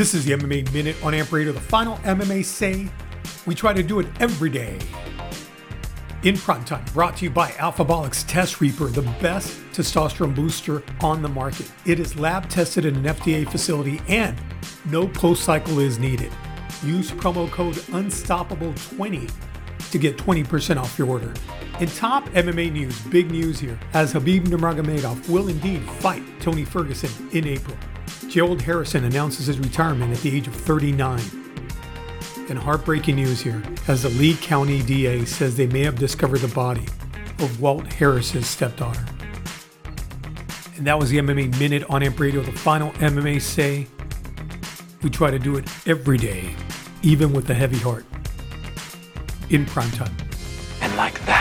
This is the MMA Minute on Amp Radio, the final MMA say. We try to do it every day. In prime time, brought to you by Alphabolics Test Reaper, the best testosterone booster on the market. It is lab tested in an FDA facility and no post cycle is needed. Use promo code Unstoppable20 to get 20% off your order. In top MMA news, big news here, as Khabib Nurmagomedov will indeed fight Tony Ferguson in April. Gerald Harrison announces his retirement at the age of 39. And heartbreaking news here, as the Lee County DA says they may have discovered the body of Walt Harris's stepdaughter. And that was the MMA Minute on Amp Radio, the final MMA say. We try to do it every day, even with a heavy heart, in prime time. And like that.